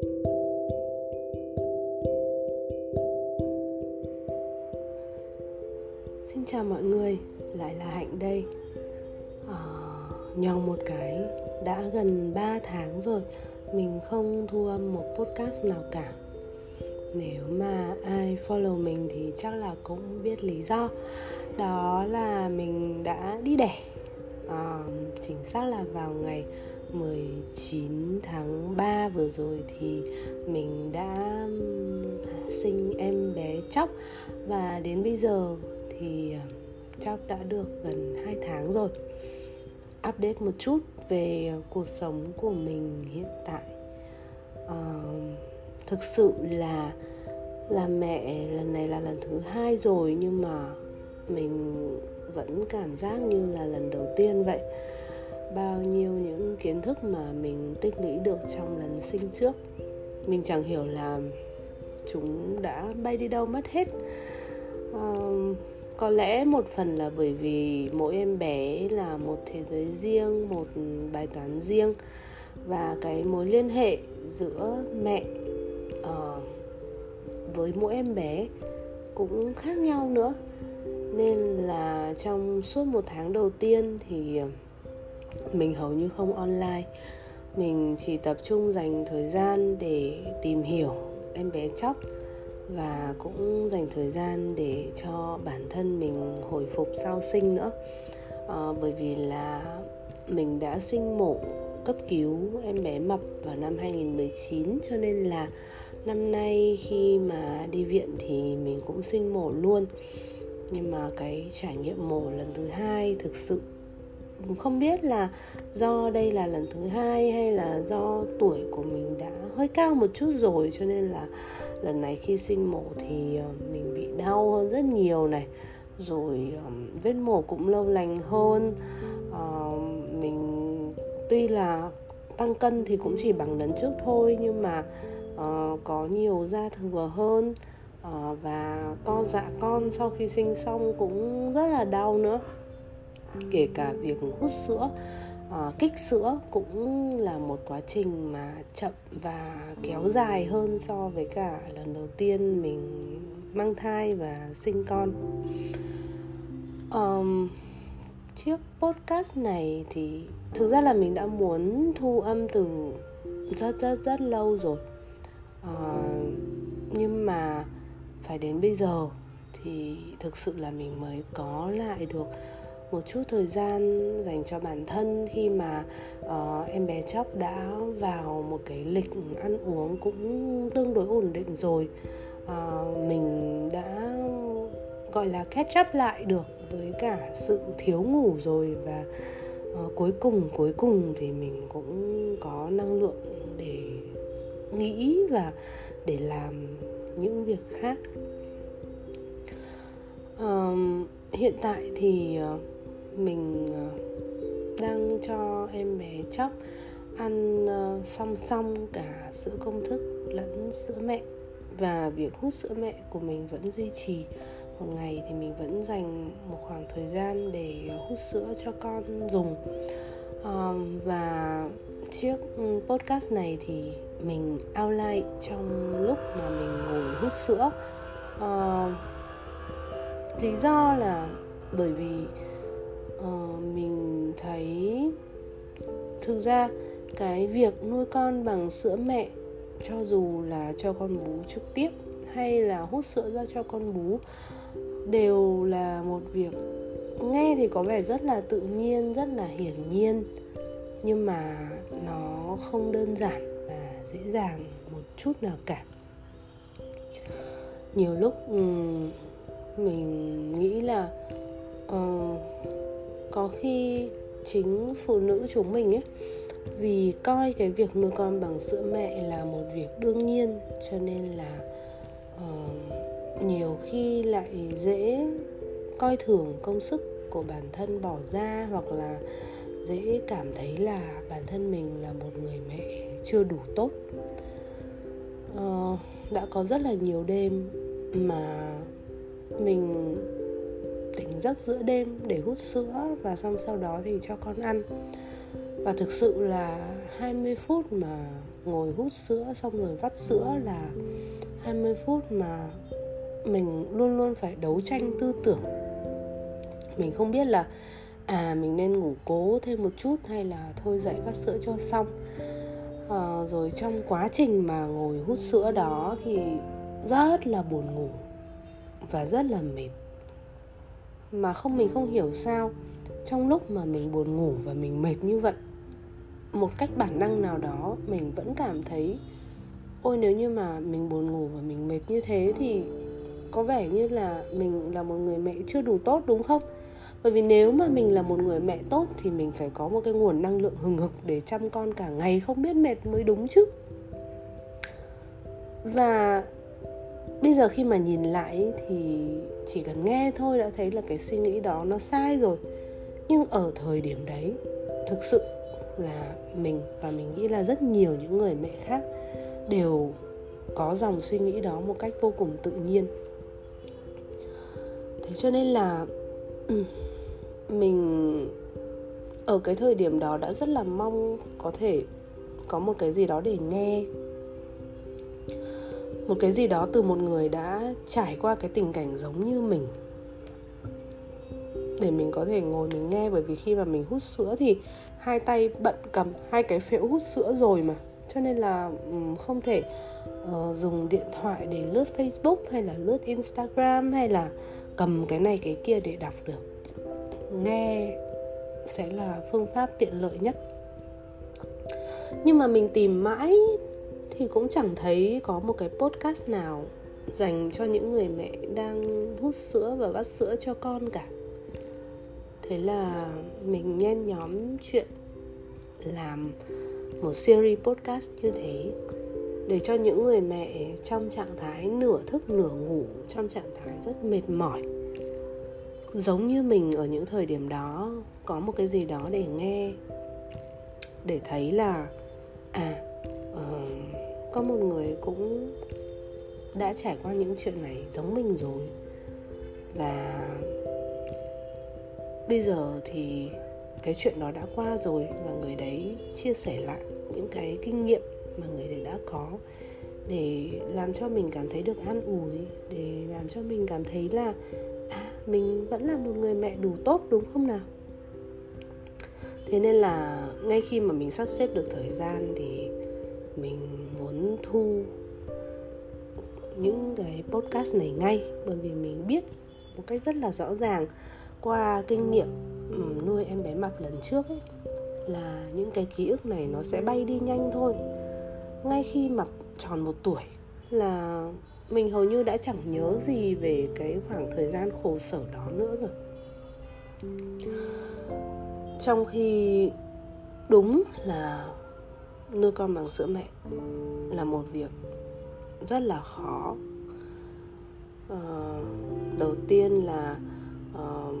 Xin chào mọi người, lại là Hạnh đây. Ờ, à, Nhong một cái, đã gần 3 tháng rồi Mình không thu âm một podcast nào cả. Nếu mà ai follow mình thì chắc là cũng biết lý do. Đó là mình đã đi đẻ. À, Chính xác là vào ngày 19 tháng 3 vừa rồi thì mình đã sinh em bé chóc. Và đến bây giờ thì à, Chóc đã được gần 2 tháng rồi. Update một chút về cuộc sống của mình hiện tại. À, Thực sự là làm mẹ lần này là lần thứ hai rồi Nhưng mà mình vẫn cảm giác như là lần đầu tiên vậy. Bao nhiêu những kiến thức mà mình tích lũy được trong lần sinh trước. Mình chẳng hiểu là chúng đã bay đi đâu mất hết. À, có lẽ một phần là bởi vì mỗi em bé là một thế giới riêng một bài toán riêng. Và cái mối liên hệ giữa mẹ uh, với mỗi em bé cũng khác nhau nữa. Nên là trong suốt một tháng đầu tiên thì mình hầu như không online. Mình chỉ tập trung dành thời gian để tìm hiểu em bé chóc và cũng dành thời gian để cho bản thân mình hồi phục sau sinh nữa. À, bởi vì là mình đã sinh mổ cấp cứu em bé mập vào năm 2019 cho nên là năm nay khi mà đi viện thì mình cũng sinh mổ luôn. Nhưng mà cái trải nghiệm mổ lần thứ hai thực sự không biết là do đây là lần thứ hai hay là do tuổi của mình đã hơi cao một chút rồi cho nên là lần này khi sinh mổ thì ờ, mình bị đau hơn rất nhiều này rồi ờ, vết mổ cũng lâu lành hơn. Ờ, mình tuy là tăng cân thì cũng chỉ bằng lần trước thôi nhưng mà uh, có nhiều da thừa hơn uh, và co dạ con sau khi sinh xong cũng rất là đau nữa kể cả việc hút sữa uh, kích sữa cũng là một quá trình mà chậm và kéo dài hơn so với cả lần đầu tiên mình mang thai và sinh con. Um, chiếc podcast này thì thực ra là mình đã muốn thu âm từ rất rất rất lâu rồi. Uh, nhưng mà phải đến bây giờ thì thực sự là mình mới có lại được một chút thời gian dành cho bản thân khi mà uh, em bé chóc đã vào một cái lịch ăn uống cũng tương đối ổn định rồi. Uh, mình đã gọi là catch up lại được với cả sự thiếu ngủ rồi và uh, cuối cùng cuối cùng thì mình cũng có năng lượng để nghĩ và để làm những việc khác. Uh, hiện tại thì uh, mình ờ, đang cho em bé chóc ăn ờ, song song cả sữa công thức lẫn sữa mẹ. Và việc hút sữa mẹ của mình vẫn duy trì. Một ngày thì mình vẫn dành một khoảng thời gian để ờ, hút sữa cho con dùng. Và chiếc ừ, podcast này thì mình outline trong lúc mà mình ngồi hút sữa. Lý do là bởi vì uh, mình thấy thực ra cái việc nuôi con bằng sữa mẹ cho dù là cho con bú trực tiếp hay là hút sữa ra cho con bú đều là một việc nghe thì có vẻ rất là tự nhiên rất là hiển nhiên nhưng mà nó không đơn giản và dễ dàng một chút nào cả. Nhiều lúc mình nghĩ là uh, có khi chính phụ nữ chúng mình ấy vì coi cái việc nuôi con bằng sữa mẹ là một việc đương nhiên cho nên là uh, nhiều khi lại dễ coi thường công sức của bản thân bỏ ra hoặc là dễ cảm thấy là bản thân mình là một người mẹ chưa đủ tốt. Uh, đã có rất là nhiều đêm mà mình tỉnh giấc giữa đêm để hút sữa và xong sau đó thì cho con ăn. Và thực sự là 20 phút mà ngồi hút sữa xong rồi vắt sữa là 20 phút mà mình luôn luôn phải đấu tranh tư tưởng. Mình không biết là à mình nên ngủ cố thêm một chút hay là thôi dậy vắt sữa cho xong. À, rồi trong quá trình mà ngồi hút sữa đó thì rất là buồn ngủ và rất là mệt mà không, mình không hiểu sao trong lúc mà mình buồn ngủ và mình mệt như vậy, một cách bản năng nào đó mình vẫn cảm thấy, ôi, nếu như mà mình buồn ngủ và mình mệt như thế thì có vẻ như là mình là một người mẹ chưa đủ tốt, đúng không? Bởi vì nếu mà mình là một người mẹ tốt thì mình phải có một cái nguồn năng lượng hừng hực để chăm con cả ngày, không biết mệt mới đúng chứ. Và bây giờ khi mà nhìn lại thì chỉ cần nghe thôi đã thấy là cái suy nghĩ đó nó sai rồi. Nhưng ở thời điểm đấy, thực sự là mình và mình nghĩ là rất nhiều những người mẹ khác đều có dòng suy nghĩ đó một cách vô cùng tự nhiên. Thế cho nên là, mình ở cái thời điểm đó đã rất là mong có thể có một cái gì đó để nghe một cái gì đó từ một người đã trải qua cái tình cảnh giống như mình. Để mình có thể ngồi mình nghe bởi vì khi mà mình hút sữa thì hai tay bận cầm hai cái phễu hút sữa rồi mà. Cho nên là không thể uh, dùng điện thoại để lướt Facebook hay là lướt Instagram hay là cầm cái này cái kia để đọc được. Nghe sẽ là phương pháp tiện lợi nhất. Nhưng mà mình tìm mãi thì cũng chẳng thấy có một cái podcast nào dành cho những người mẹ đang hút sữa và vắt sữa cho con cả. Thế là mình nhen nhóm chuyện làm một series podcast như thế để cho những người mẹ trong trạng thái nửa thức nửa ngủ trong trạng thái rất mệt mỏi. Giống như mình ở những thời điểm đó có một cái gì đó để nghe để thấy là à uh, có một người cũng đã trải qua những chuyện này giống mình rồi. Và bây giờ thì cái chuyện đó đã qua rồi và người đấy chia sẻ lại những cái kinh nghiệm mà người đấy đã có để làm cho mình cảm thấy được an ủi, để làm cho mình cảm thấy là à mình vẫn là một người mẹ đủ tốt, đúng không nào? Thế nên là ngay khi mà mình sắp xếp được thời gian thì mình muốn thu những cái podcast này ngay, bởi vì mình biết một cách rất là rõ ràng qua kinh nghiệm ừ, nuôi em bé mập lần trước ấy, là những cái ký ức này nó sẽ bay đi nhanh thôi. Ngay khi mập tròn một tuổi là mình hầu như đã chẳng nhớ gì về cái khoảng thời gian khổ sở đó nữa rồi. Trong khi đúng là nuôi con bằng sữa mẹ là một việc rất là khó. Uh, đầu tiên là uh,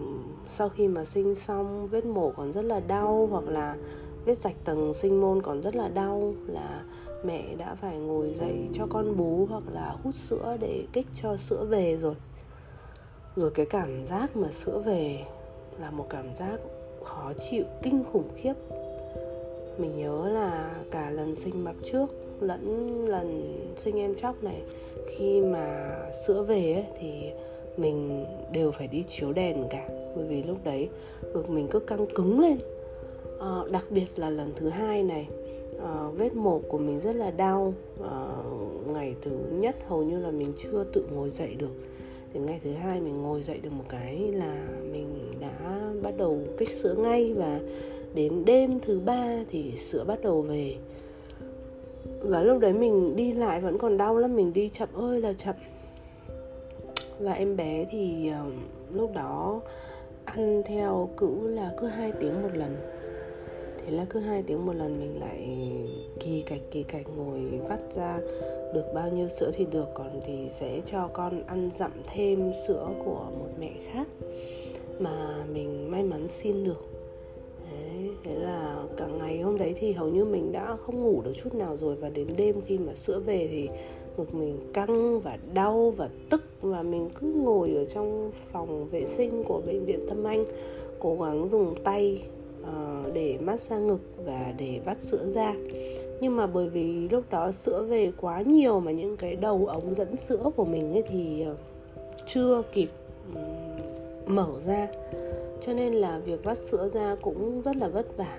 sau khi mà sinh xong vết mổ còn rất là đau hoặc là vết sạch tầng sinh môn còn rất là đau là mẹ đã phải ngồi dậy cho con bú hoặc là hút sữa để kích cho sữa về rồi. Rồi cái cảm giác mà sữa về là một cảm giác khó chịu kinh khủng khiếp. Mình nhớ là cả lần sinh mập trước lẫn lần sinh em chóc này. Khi mà sữa về ấy, thì mình đều phải đi chiếu đèn cả. Bởi vì lúc đấy ngực mình cứ căng cứng lên. À, đặc biệt là lần thứ hai này à, vết mổ của mình rất là đau. À, ngày thứ nhất hầu như là mình chưa tự ngồi dậy được. Thì ngày thứ hai mình ngồi dậy được một cái là mình đã bắt đầu kích sữa ngay và đến đêm thứ ba thì sữa bắt đầu về và lúc đấy mình đi lại vẫn còn đau lắm mình đi chậm ơi là chậm. Và em bé thì uh, lúc đó ăn theo cữ là cứ hai tiếng một lần. Thế là cứ hai tiếng một lần mình lại kỳ cạch kỳ cạch ngồi vắt ra được bao nhiêu sữa thì được còn thì sẽ cho con ăn dặm thêm sữa của một mẹ khác mà mình may mắn xin được. Đấy, thế là cả ngày hôm đấy thì hầu như mình đã không ngủ được chút nào rồi. Và đến đêm khi mà sữa về thì ngực mình căng và đau và tức. Và mình cứ ngồi ở trong phòng vệ sinh của bệnh viện Tâm Anh cố gắng dùng tay uh, để massage ngực và để vắt sữa ra. Nhưng mà bởi vì lúc đó sữa về quá nhiều mà những cái đầu ống dẫn sữa của mình ấy thì ờ, chưa kịp mở ra cho nên là việc vắt sữa ra cũng rất là vất vả.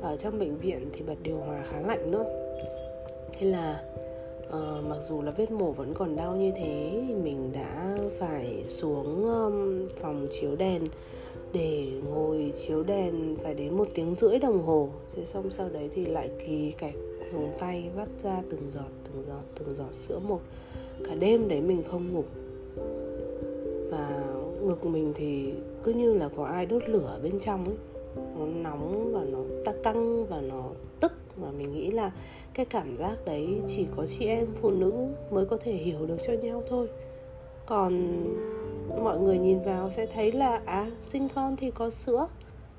Ở trong bệnh viện thì bật điều hòa khá lạnh nữa. Thế là uh, mặc dù là vết mổ vẫn còn đau như thế thì mình đã phải xuống um, phòng chiếu đèn. Để ngồi chiếu đèn phải đến một tiếng rưỡi đồng hồ. Thế xong sau đấy thì lại kỳ cạch dùng tay vắt ra từng giọt từng giọt từng giọt sữa một. Cả đêm đấy mình không ngủ. Và ngực mình thì cứ như là có ai đốt lửa bên trong ấy. Nó nóng và nó ta căng và nó tức. Và mình nghĩ là cái cảm giác đấy chỉ có chị em phụ nữ mới có thể hiểu được cho nhau thôi. Còn mọi người nhìn vào sẽ thấy là à sinh con thì có sữa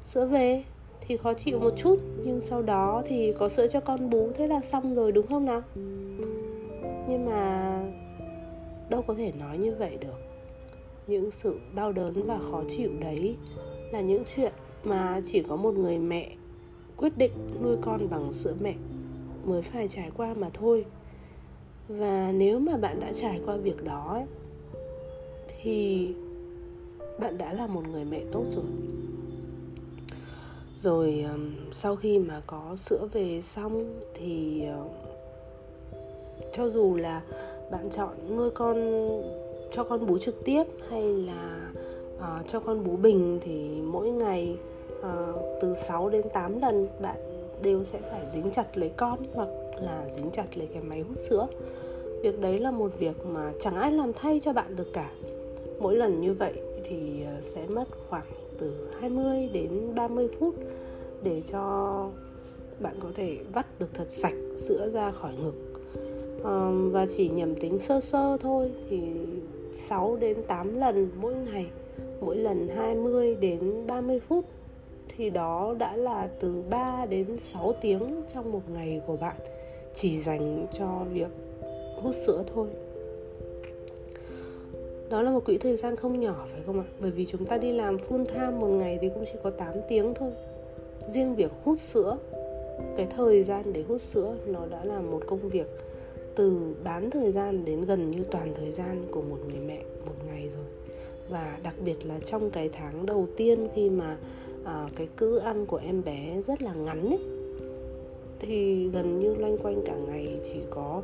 sữa về thì khó chịu một chút, nhưng sau đó thì có sữa cho con bú, thế là xong rồi, đúng không nào? Nhưng mà đâu có thể nói như vậy được những sự đau đớn và khó chịu đấy là những chuyện mà chỉ có một người mẹ quyết định nuôi con bằng sữa mẹ mới phải trải qua mà thôi. Và nếu mà bạn đã trải qua việc đó ấy, thì bạn đã là một người mẹ tốt rồi. Rồi sau khi mà có sữa về xong thì ờ, cho dù là bạn chọn nuôi con cho con bú trực tiếp hay là uh, cho con bú bình thì mỗi ngày uh, từ 6 đến 8 lần bạn đều sẽ phải dính chặt lấy con hoặc là dính chặt lấy cái máy hút sữa. Việc đấy là một việc mà chẳng ai làm thay cho bạn được cả. Mỗi lần như vậy thì ờ, sẽ mất khoảng từ 20 đến 30 phút để cho bạn có thể vắt được thật sạch sữa ra khỏi ngực. À, và chỉ nhầm tính sơ sơ thôi thì 6 đến 8 lần mỗi ngày, mỗi lần 20 đến 30 phút. Thì đó đã là từ 3 đến 6 tiếng trong một ngày của bạn, chỉ dành cho việc hút sữa thôi. Đó là một quỹ thời gian không nhỏ, phải không ạ? Bởi vì chúng ta đi làm full time một ngày thì cũng chỉ có 8 tiếng thôi. Riêng việc hút sữa, cái thời gian để hút sữa nó đã là một công việc từ bán thời gian đến gần như toàn thời gian của một người mẹ một ngày rồi. Và đặc biệt là trong cái tháng đầu tiên khi mà à, cái cữ ăn của em bé rất là ngắn ấy thì gần như loanh quanh cả ngày chỉ có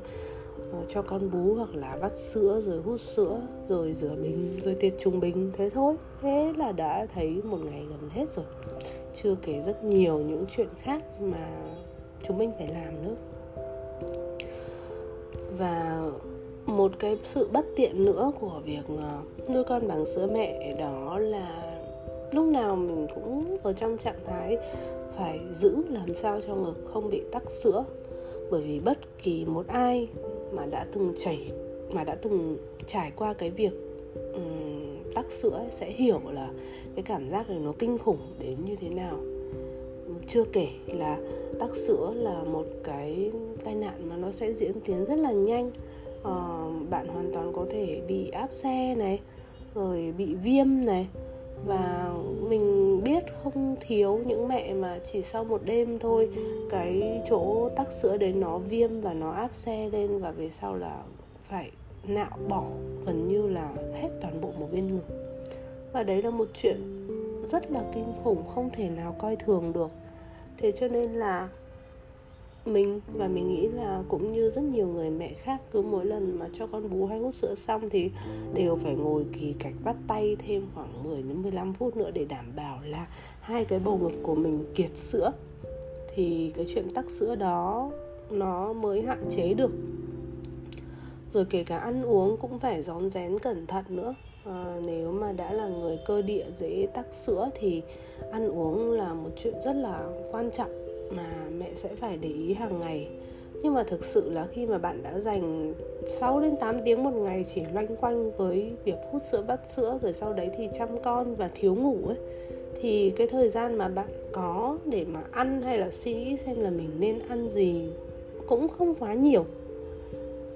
uh, cho con bú hoặc là vắt sữa rồi hút sữa rồi rửa bình rồi tiệt trùng bình thế thôi. Thế là đã thấy một ngày gần hết rồi. Chưa kể rất nhiều những chuyện khác mà chúng mình phải làm nữa và một cái sự bất tiện nữa của việc ờ, nuôi con bằng sữa mẹ đó là lúc nào mình cũng ở trong trạng thái phải giữ làm sao cho ngực không bị tắc sữa. Bởi vì bất kỳ một ai mà đã từng chảy mà đã từng trải qua cái việc um, tắc sữa sẽ hiểu là cái cảm giác này nó kinh khủng đến như thế nào. Chưa kể là tắc sữa là một cái tai nạn mà nó sẽ diễn tiến rất là nhanh. Uh, bạn hoàn toàn có thể bị áp xe này rồi bị viêm này. Và mình biết không thiếu những mẹ mà chỉ sau một đêm thôi cái chỗ tắc sữa đấy nó viêm và nó áp xe lên và về sau là phải nạo bỏ gần như là hết toàn bộ một bên ngực và đấy là một chuyện rất là kinh khủng không thể nào coi thường được. Thế cho nên là mình. Và mình nghĩ là cũng như rất nhiều người mẹ khác cứ mỗi lần mà cho con bú hay hút sữa xong thì đều phải ngồi kỳ cạch bắt tay thêm khoảng 10 đến 15 phút nữa để đảm bảo là hai cái bầu ngực của mình kiệt sữa. Thì cái chuyện tắc sữa đó nó mới hạn chế được. Rồi kể cả ăn uống cũng phải rón rén cẩn thận nữa. À, nếu mà đã là người cơ địa dễ tắc sữa thì ăn uống là một chuyện rất là quan trọng mà mẹ sẽ phải để ý hàng ngày. Nhưng mà thực sự là khi mà bạn đã dành 6 đến 8 tiếng một ngày chỉ loanh quanh với việc hút sữa bắt sữa rồi sau đấy thì chăm con và thiếu ngủ ấy thì cái thời gian mà bạn có để mà ăn hay là suy nghĩ xem là mình nên ăn gì cũng không quá nhiều.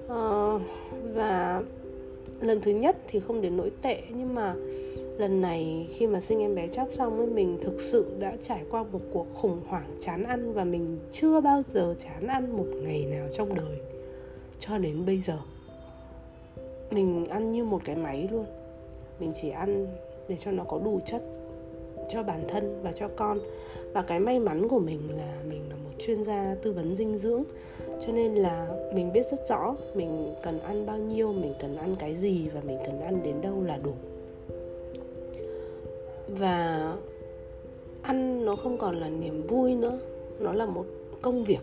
À, và lần thứ nhất thì không đến nỗi tệ nhưng mà lần này khi mà sinh em bé chóc xong ấy, mình thực sự đã trải qua một cuộc khủng hoảng chán ăn và mình chưa bao giờ chán ăn một ngày nào trong đời. Cho đến bây giờ, mình ăn như một cái máy luôn. Mình chỉ ăn để cho nó có đủ chất cho bản thân và cho con. Và cái may mắn của mình là mình là một chuyên gia tư vấn dinh dưỡng, cho nên là mình biết rất rõ mình cần ăn bao nhiêu, mình cần ăn cái gì và mình cần ăn đến đâu là đủ và ăn nó không còn là niềm vui nữa. Nó là một công việc.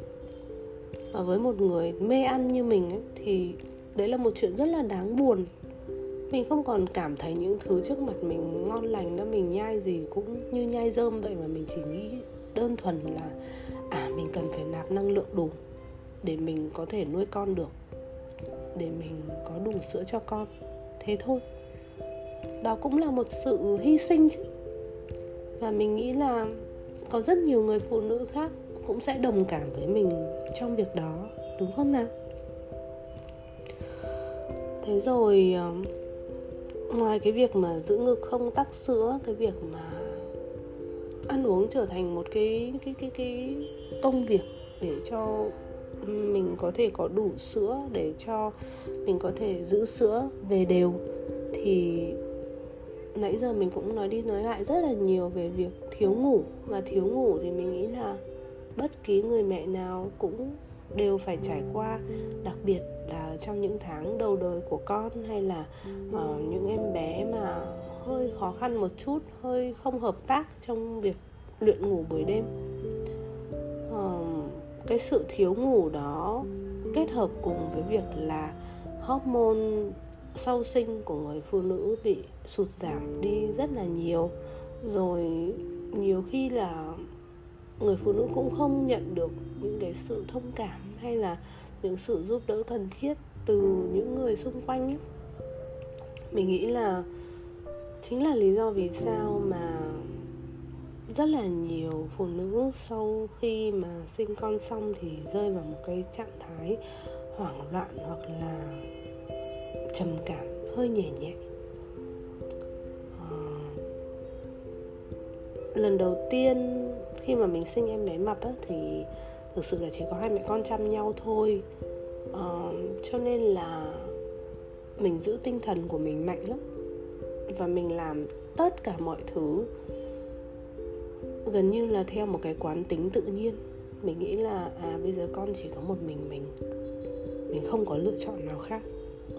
Và với một người mê ăn như mình ấy, thì đấy là một chuyện rất là đáng buồn. Mình không còn cảm thấy những thứ trước mặt mình ngon lành đó mình nhai gì cũng như nhai rơm vậy mà mình chỉ nghĩ đơn thuần là à mình cần phải nạp năng lượng đủ để mình có thể nuôi con được để mình có đủ sữa cho con. Thế thôi. Đó cũng là một sự hy sinh chứ và mình nghĩ là có rất nhiều người phụ nữ khác cũng sẽ đồng cảm với mình trong việc đó, đúng không nào? Thế rồi um, ngoài cái việc mà giữ ngực không tắc sữa, cái việc mà ăn uống trở thành một cái cái cái cái công việc để cho um, mình có thể có đủ sữa, để cho mình có thể giữ sữa về đều, thì nãy giờ mình cũng nói đi nói lại rất là nhiều về việc thiếu ngủ. Và thiếu ngủ thì mình nghĩ là bất kỳ người mẹ nào cũng đều phải trải qua. Đặc biệt là trong những tháng đầu đời của con hay là uh, những em bé mà hơi khó khăn một chút hơi không hợp tác trong việc luyện ngủ buổi đêm. Uh, cái sự thiếu ngủ đó kết hợp cùng với việc là hormone sau sinh của người phụ nữ bị sụt giảm đi rất là nhiều rồi nhiều khi là người phụ nữ cũng không nhận được những cái sự thông cảm hay là những sự giúp đỡ cần thiết từ những người xung quanh ấy. mình nghĩ là chính là lý do vì sao mà rất là nhiều phụ nữ sau khi mà sinh con xong thì rơi vào một cái trạng thái hoảng loạn hoặc là trầm cảm hơi nhẹ nhẹ. À, lần đầu tiên khi mà mình sinh em bé mập á, thì thực sự là chỉ có hai mẹ con chăm nhau thôi. À, cho nên là mình giữ tinh thần của mình mạnh lắm. Và mình làm tất cả mọi thứ gần như là theo một cái quán tính tự nhiên. Mình nghĩ là à bây giờ con chỉ có một mình mình mình không có lựa chọn nào khác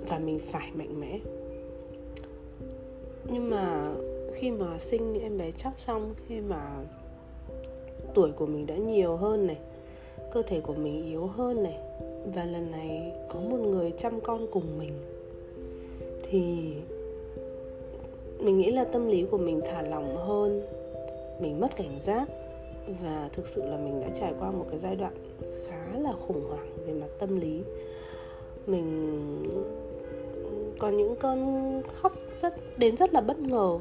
và mình phải mạnh mẽ. Nhưng mà khi mà sinh em bé chóc xong, khi mà tuổi của mình đã nhiều hơn này, cơ thể của mình yếu hơn này, và lần này có một người chăm con cùng mình, thì mình nghĩ là tâm lý của mình thả lỏng hơn, mình mất cảnh giác, và thực sự là mình đã trải qua một cái giai đoạn khá là khủng hoảng về mặt tâm lý mình có những cơn khóc rất đến rất là bất ngờ.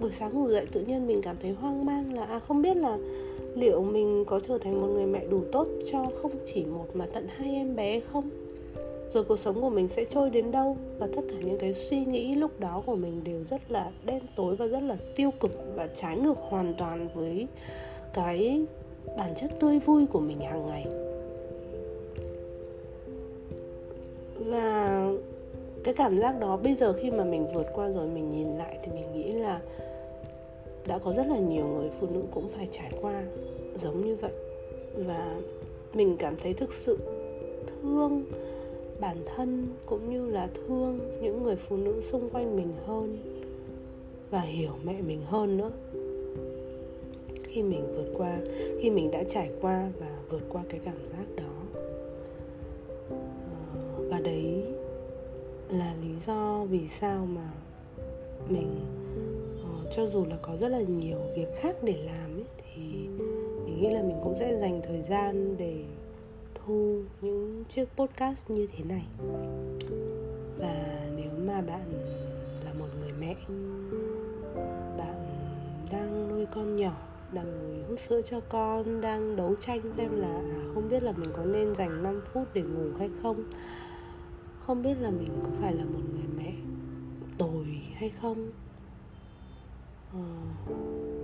Buổi sáng ngủ dậy tự nhiên mình cảm thấy hoang mang là à, không biết là liệu mình có trở thành một người mẹ đủ tốt cho không chỉ một mà tận hai em bé không? Rồi cuộc sống của mình sẽ trôi đến đâu? Và tất cả những cái suy nghĩ lúc đó của mình đều rất là đen tối và rất là tiêu cực và trái ngược hoàn toàn với cái bản chất tươi vui của mình hàng ngày. Và cái cảm giác đó bây giờ khi mà mình vượt qua rồi, mình nhìn lại thì mình nghĩ là đã có rất là nhiều người phụ nữ cũng phải trải qua giống như vậy. Và mình cảm thấy thực sự thương bản thân cũng như là thương những người phụ nữ xung quanh mình hơn và hiểu mẹ mình hơn nữa. Khi mình vượt qua, khi mình đã trải qua và vượt qua cái cảm giác đó. Là lý do vì sao mà mình uh, cho dù là có rất là nhiều việc khác để làm ấy, thì mình nghĩ là mình cũng sẽ dành thời gian để thu những chiếc podcast như thế này. Và nếu mà bạn là một người mẹ bạn đang nuôi con nhỏ đang ngồi hút sữa cho con đang đấu tranh xem là à, không biết là mình có nên dành 5 phút để ngủ hay không không biết là mình có phải là một người mẹ tồi hay không. À,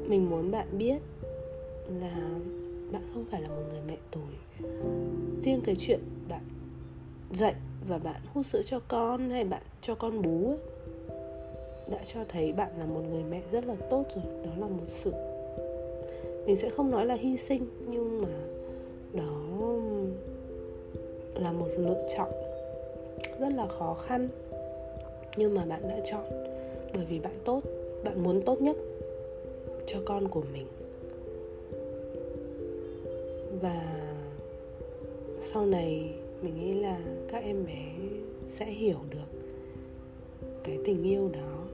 mình muốn bạn biết là bạn không phải là một người mẹ tồi. Riêng cái chuyện bạn dạy và bạn hút sữa cho con hay bạn cho con bú ấy, đã cho thấy bạn là một người mẹ rất là tốt rồi đó là một sự mình sẽ không nói là hy sinh nhưng mà đó là một lựa chọn rất là khó khăn. Nhưng mà bạn đã chọn, bởi vì bạn tốt, bạn muốn tốt nhất cho con của mình. Và sau này mình nghĩ là các em bé sẽ hiểu được cái tình yêu đó.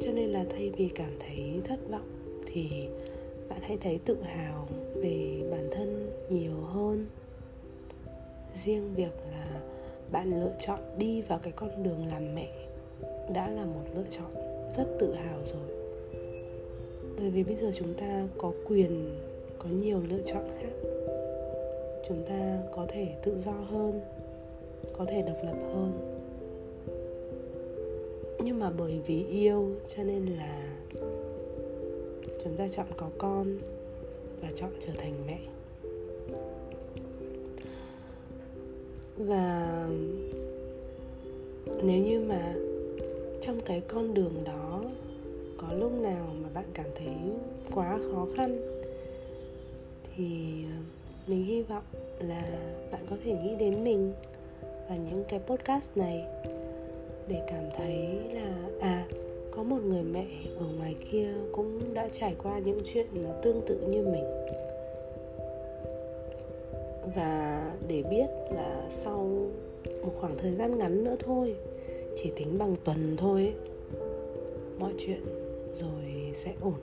Cho nên là thay vì cảm thấy thất vọng thì bạn hãy thấy tự hào về bản thân nhiều hơn riêng việc là bạn lựa chọn đi vào cái con đường làm mẹ đã là một lựa chọn rất tự hào rồi. Bởi vì bây giờ chúng ta có quyền, có nhiều lựa chọn khác. Chúng ta có thể tự do hơn, có thể độc lập hơn. Nhưng mà bởi vì yêu cho nên là chúng ta chọn có con và chọn trở thành mẹ. Và nếu như mà trong cái con đường đó có lúc nào mà bạn cảm thấy quá khó khăn, thì ờ, mình hy vọng là bạn có thể nghĩ đến mình và những cái podcast này để cảm thấy là à có một người mẹ ở ngoài kia cũng đã trải qua những chuyện tương tự như mình và để biết là sau một khoảng thời gian ngắn nữa thôi chỉ tính bằng tuần thôi ấy, mọi chuyện rồi sẽ ổn.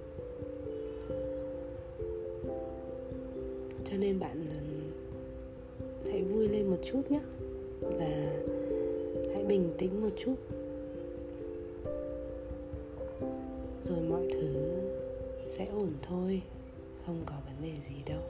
Cho nên bạn ừ, hãy vui lên một chút nhé. Và hãy bình tĩnh một chút. Rồi mọi thứ sẽ ổn thôi không có vấn đề gì đâu.